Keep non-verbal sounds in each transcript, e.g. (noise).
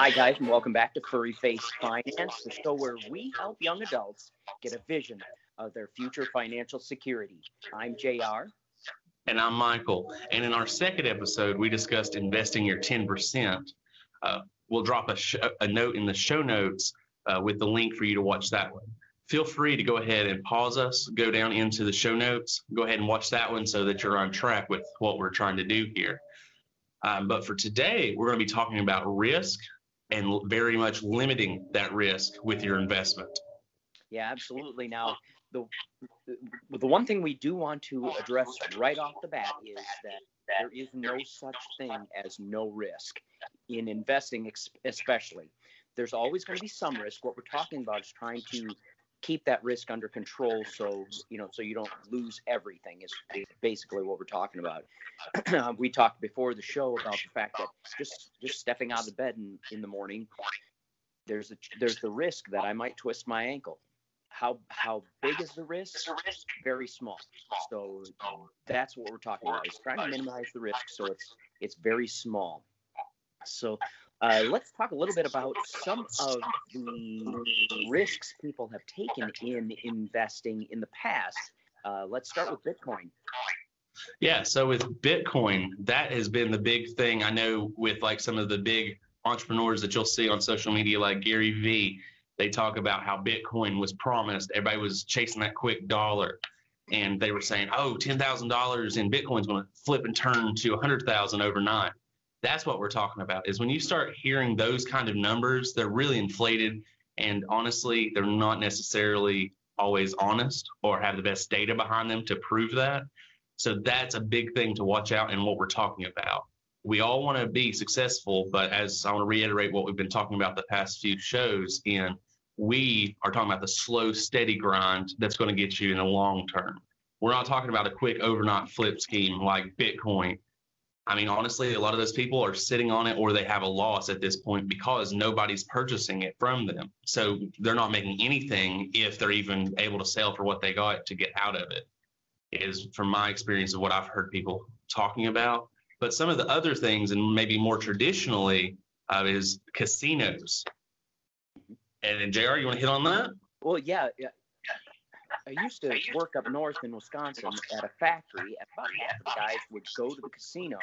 Hi, guys, and welcome back to Furry Face Finance, the show where we help young adults get a vision of their future financial security. I'm JR. And I'm Michael. And in our second episode, we discussed investing your 10%. Uh, we'll drop a, sh- a, note in the show notes uh, with the link for you to watch that one. Feel free to go ahead and pause us, go down into the show notes, go ahead and watch that one so that you're on track with what we're trying to do here. Um, but for today, we're going to be talking about risk and very much limiting that risk with your investment. Yeah, absolutely. Now, the the one thing we do want to address right off the bat is that there is no such thing as no risk in investing, especially. There's always going to be some risk. What we're talking about is trying to keep that risk under control so you know so you don't lose everything is, basically what we're talking about. (clears throat) We talked before the show about the fact that just just stepping out of bed in, in the morning there's a there's the risk that i might twist my ankle. How how big is the risk? Very small. So that's what we're talking about is trying to minimize the risk so it's it's very small. So uh, let's talk a little bit about some of the risks people have taken in investing in the past. Uh, let's start with Bitcoin. Yeah, so with Bitcoin, that has been the big thing. I know with like some of the big entrepreneurs that you'll see on social media, like Gary Vee, they talk about how Bitcoin was promised. Everybody was chasing that quick dollar. And they were saying, oh, $10,000 in Bitcoin is going to flip and turn to 100,000 overnight that's what we're talking about is when you start hearing those kind of numbers they're really inflated and honestly they're not necessarily always honest or have the best data behind them to prove that. So that's a big thing to watch out in what we're talking about. We all want to be successful but as i want to reiterate what we've been talking about the past few shows in we are talking about the slow steady grind that's going to get you in the long term. We're not talking about a quick overnight flip scheme like bitcoin I mean, honestly, a lot of those people are sitting on it or they have a loss at this point because nobody's purchasing it from them. So they're not making anything if they're even able to sell for what they got to get out of it, is from my experience of what I've heard people talking about. But some of the other things, and maybe more traditionally, uh, is casinos. And, and JR, you want to hit on that? Well, yeah, yeah. I used to work up north in Wisconsin at a factory, and about half of the guys would go to the casino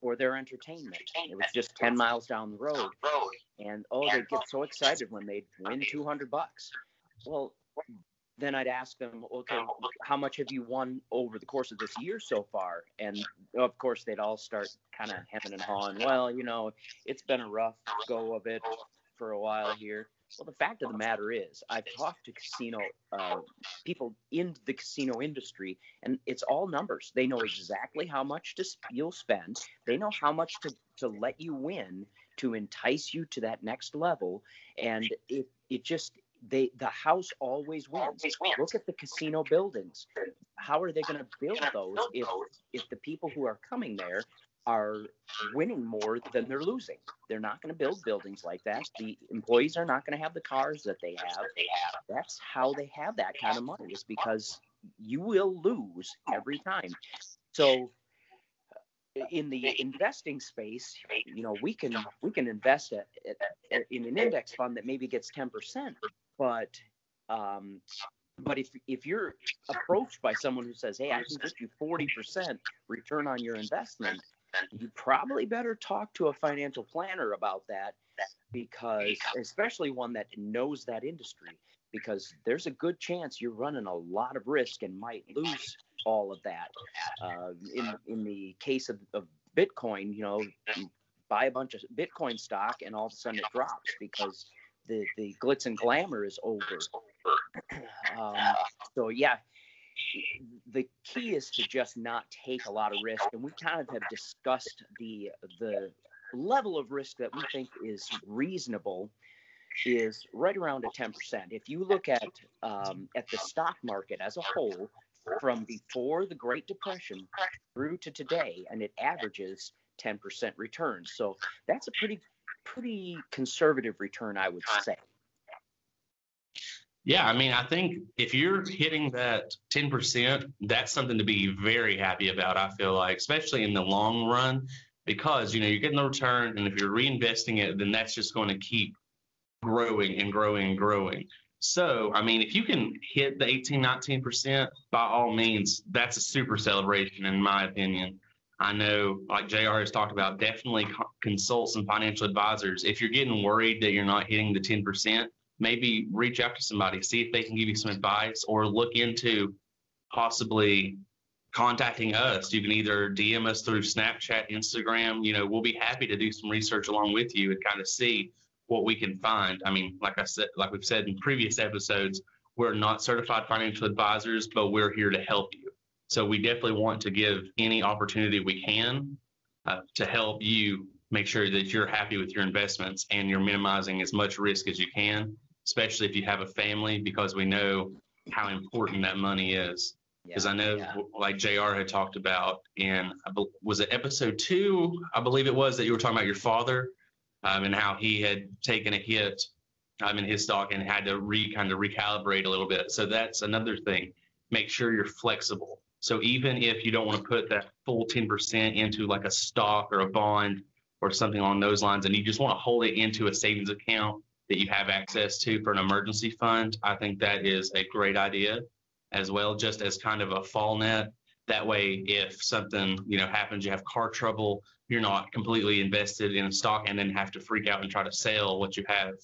for their entertainment. It was just 10 miles down the road. And oh, they'd get so excited when they'd win 200 bucks. Well, then I'd ask them, okay, how much have you won over the course of this year so far? And of course, they'd all start kind of hemming and hawing. Well, you know, it's been a rough go of it for a while here. Well, the fact of the matter is, I've talked to casino uh, people in the casino industry, and it's all numbers. They know exactly how much to you'll spend. They know how much to to let you win to entice you to that next level, and it it just they the house always wins. Look at the casino buildings. How are they going to build those if if the people who are coming there are winning more than they're losing. They're not going to build buildings like that. The employees are not going to have the cars that they have. That's how they have that kind of money is because you will lose every time. So in the investing space, you know, we can we can invest at, in an index fund that maybe gets 10%, but um, but if if you're approached by someone who says, "Hey, I can get you 40% return on your investment," you probably better talk to a financial planner about that because especially one that knows that industry because there's a good chance you're running a lot of risk and might lose all of that. Uh, in in the case of, of bitcoin you know buy a bunch of bitcoin stock and all of a sudden it drops because the the glitz and glamour is over. (clears throat) Um, so yeah the key is to just not take a lot of risk, and we kind of have discussed the the level of risk that we think is reasonable is right around a 10%. If you look at um, at the stock market as a whole, from before the Great Depression through to today, and it averages 10% return. So that's a pretty pretty conservative return, I would say. Yeah, I mean, I think if you're hitting that 10%, that's something to be very happy about, I feel like, especially in the long run. because you know you're getting the return, and if you're reinvesting it, then that's just going to keep growing and growing and growing. So, I mean, if you can hit the 18, 19%, by all means, that's a super celebration, in my opinion. I know, like JR has talked about, definitely consult some financial advisors. If you're getting worried that you're not hitting the 10%, maybe reach out to somebody, see if they can give you some advice or look into possibly contacting us. You can either DM us through Snapchat, Instagram. You know, we'll be happy to do some research along with you and kind of see what we can find. I mean, like I said, like we've said in previous episodes, we're not certified financial advisors, but we're here to help you. So we definitely want to give any opportunity we can uh, to help you make sure that you're happy with your investments and you're minimizing as much risk as you can, especially if you have a family, because we know how important that money is. Because yeah, I know, yeah. like JR had talked about in, was it episode two? I believe it was that you were talking about your father um, and how he had taken a hit um, in his stock and had to re kind of recalibrate a little bit. So that's another thing. Make sure you're flexible. So even if you don't want to put that full 10% into like a stock or a bond or something along those lines, and you just want to hold it into a savings account that you have access to for an emergency fund, I think that is a great idea as well, just as kind of a fall net. That way, if something you know happens, you have car trouble, you're not completely invested in a stock and then have to freak out and try to sell what you have.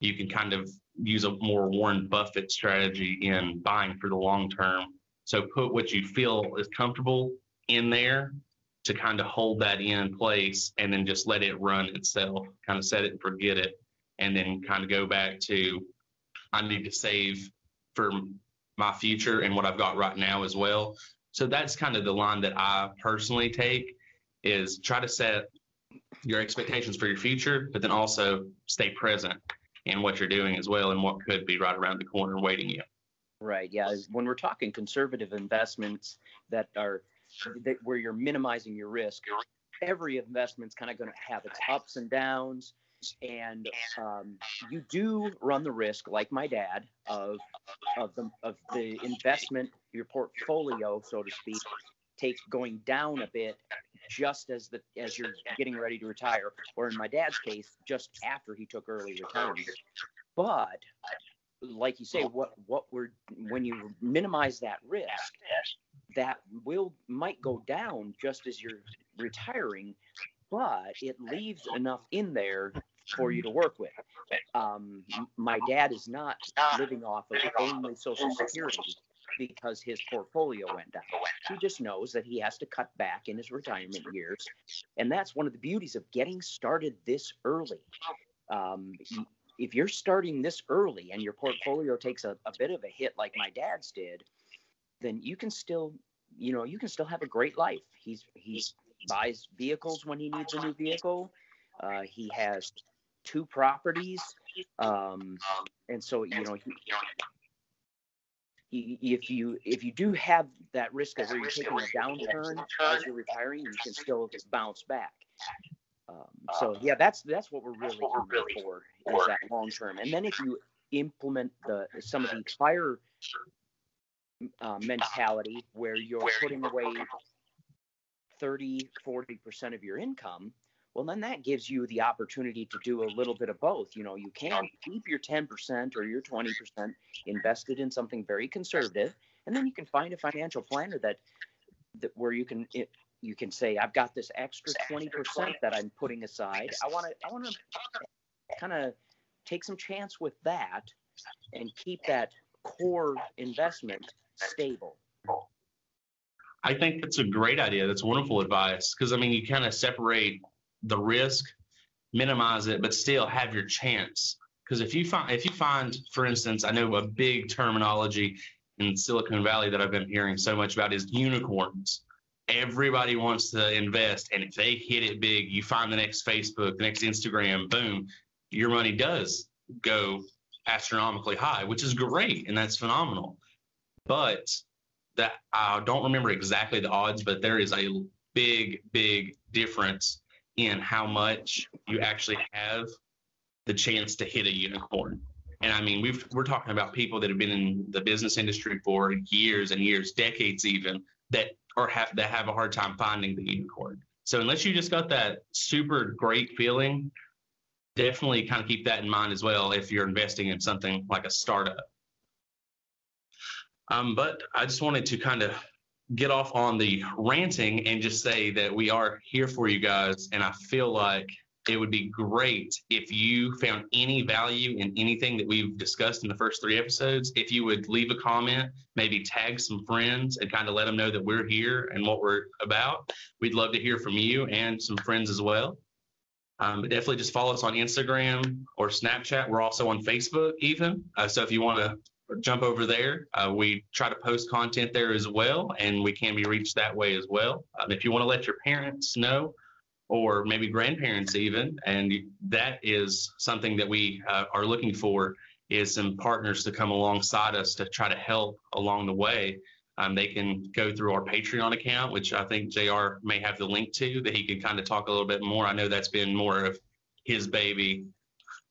You can kind of use a more Warren Buffett strategy in buying for the long term. So put what you feel is comfortable in there to kind of hold that in place and then just let it run itself, kind of set it and forget it, and then kind of go back to I need to save for my future and what I've got right now as well. So that's kind of the line that I personally take is try to set your expectations for your future, but then also stay present in what you're doing as well and what could be right around the corner waiting you. Right. Yeah. When we're talking conservative investments that are that, where you're minimizing your risk, every investment's kind of going to have its ups and downs. And um, you do run the risk, like my dad, of of the of the investment, your portfolio, so to speak, take going down a bit just as the as you're getting ready to retire, or in my dad's case, just after he took early retirement. But like you say, what what we're when you minimize that risk, that will might go down just as you're retiring, but it leaves (laughs) enough in there for you to work with. Um, my dad is not living off of only Social Security because his portfolio went down. He just knows that he has to cut back in his retirement years. And that's one of the beauties of getting started this early. Um, if you're starting this early and your portfolio takes a, a bit of a hit like my dad's did, then you can still, you know, you can still have a great life. He's he buys vehicles when he needs a new vehicle. Uh, he has two properties, um, and so you know he, if you if you do have that risk of where you're taking a downturn as you're retiring, you can still bounce back. Um, so yeah, that's that's what we're really aiming for is that long term. And then if you implement the some of the fire uh, mentality where you're putting away 30 40 percent of your income well then that gives you the opportunity to do a little bit of both. You know you can keep your 10% or your 20% invested in something very conservative and then you can find a financial planner that, that where you can it, you can say i've got this extra 20% that i'm putting aside. I want to i want to kind of take some chance with that and keep that core investment stable I think that's a great idea. That's wonderful advice because I mean, you kind of separate the risk, minimize it, but still have your chance. Because if you find, if you find, for instance, I know a big terminology in Silicon Valley that I've been hearing so much about is unicorns. Everybody wants to invest, and if they hit it big, you find the next Facebook, the next Instagram, boom, your money does go astronomically high, which is great and that's phenomenal. But that I don't remember exactly the odds, but there is a big, big difference in how much you actually have the chance to hit a unicorn. And I mean, we've, we're talking about people that have been in the business industry for years and years, decades even, that are have that have a hard time finding the unicorn. So unless you just got that super great feeling, definitely kind of keep that in mind as well if you're investing in something like a startup. Um, but I just wanted to kind of get off on the ranting and just say that we are here for you guys. And I feel like it would be great if you found any value in anything that we've discussed in the first three episodes. If you would leave a comment, maybe tag some friends and kind of let them know that we're here and what we're about. We'd love to hear from you and some friends as well. Um, but definitely just follow us on Instagram or Snapchat. We're also on Facebook, even. Uh, so if you want to jump over there, uh, we try to post content there as well, and we can be reached that way as well. Um, if you want to let your parents know, or maybe grandparents even, and that is something that we uh, are looking for is some partners to come alongside us to try to help along the way. Um, they can go through our Patreon account, which I think JR may have the link to, that he can kind of talk a little bit more. I know that's been more of his baby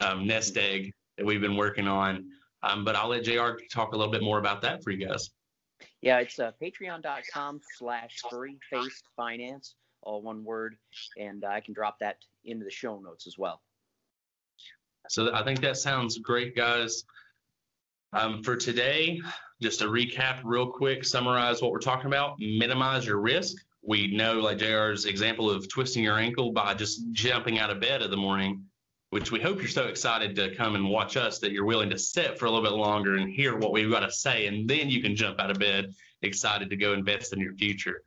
um, nest egg that we've been working on. Um, but I'll let JR talk a little bit more about that for you guys. Yeah, it's uh, patreon.com slash furry faced finance, all one word. And I can drop that into the show notes as well. So I think that sounds great, guys. Um, for today, just to recap real quick, summarize what we're talking about, minimize your risk. We know, like JR's example of twisting your ankle by just jumping out of bed in the morning, which we hope you're so excited to come and watch us that you're willing to sit for a little bit longer and hear what we've got to say. And then you can jump out of bed excited to go invest in your future.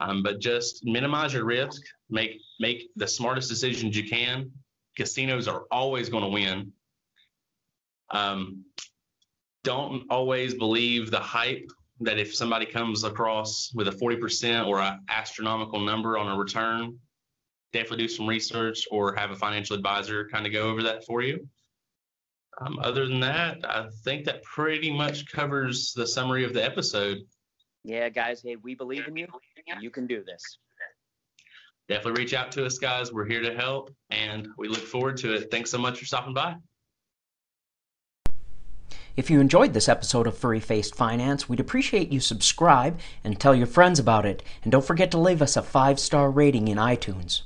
Um, but just minimize your risk, make make the smartest decisions you can. Casinos are always going to win. Um, don't always believe the hype that if somebody comes across with a 40% or an astronomical number on a return, definitely do some research or have a financial advisor kind of go over that for you. Um, other than that, I think that pretty much covers the summary of the episode. Yeah, guys, hey, we believe in you. You can do this. Definitely reach out to us, guys. We're here to help, and we look forward to it. Thanks so much for stopping by. If you enjoyed this episode of Furry Faced Finance, we'd appreciate you subscribe and tell your friends about it. And don't forget to leave us a five star rating in iTunes.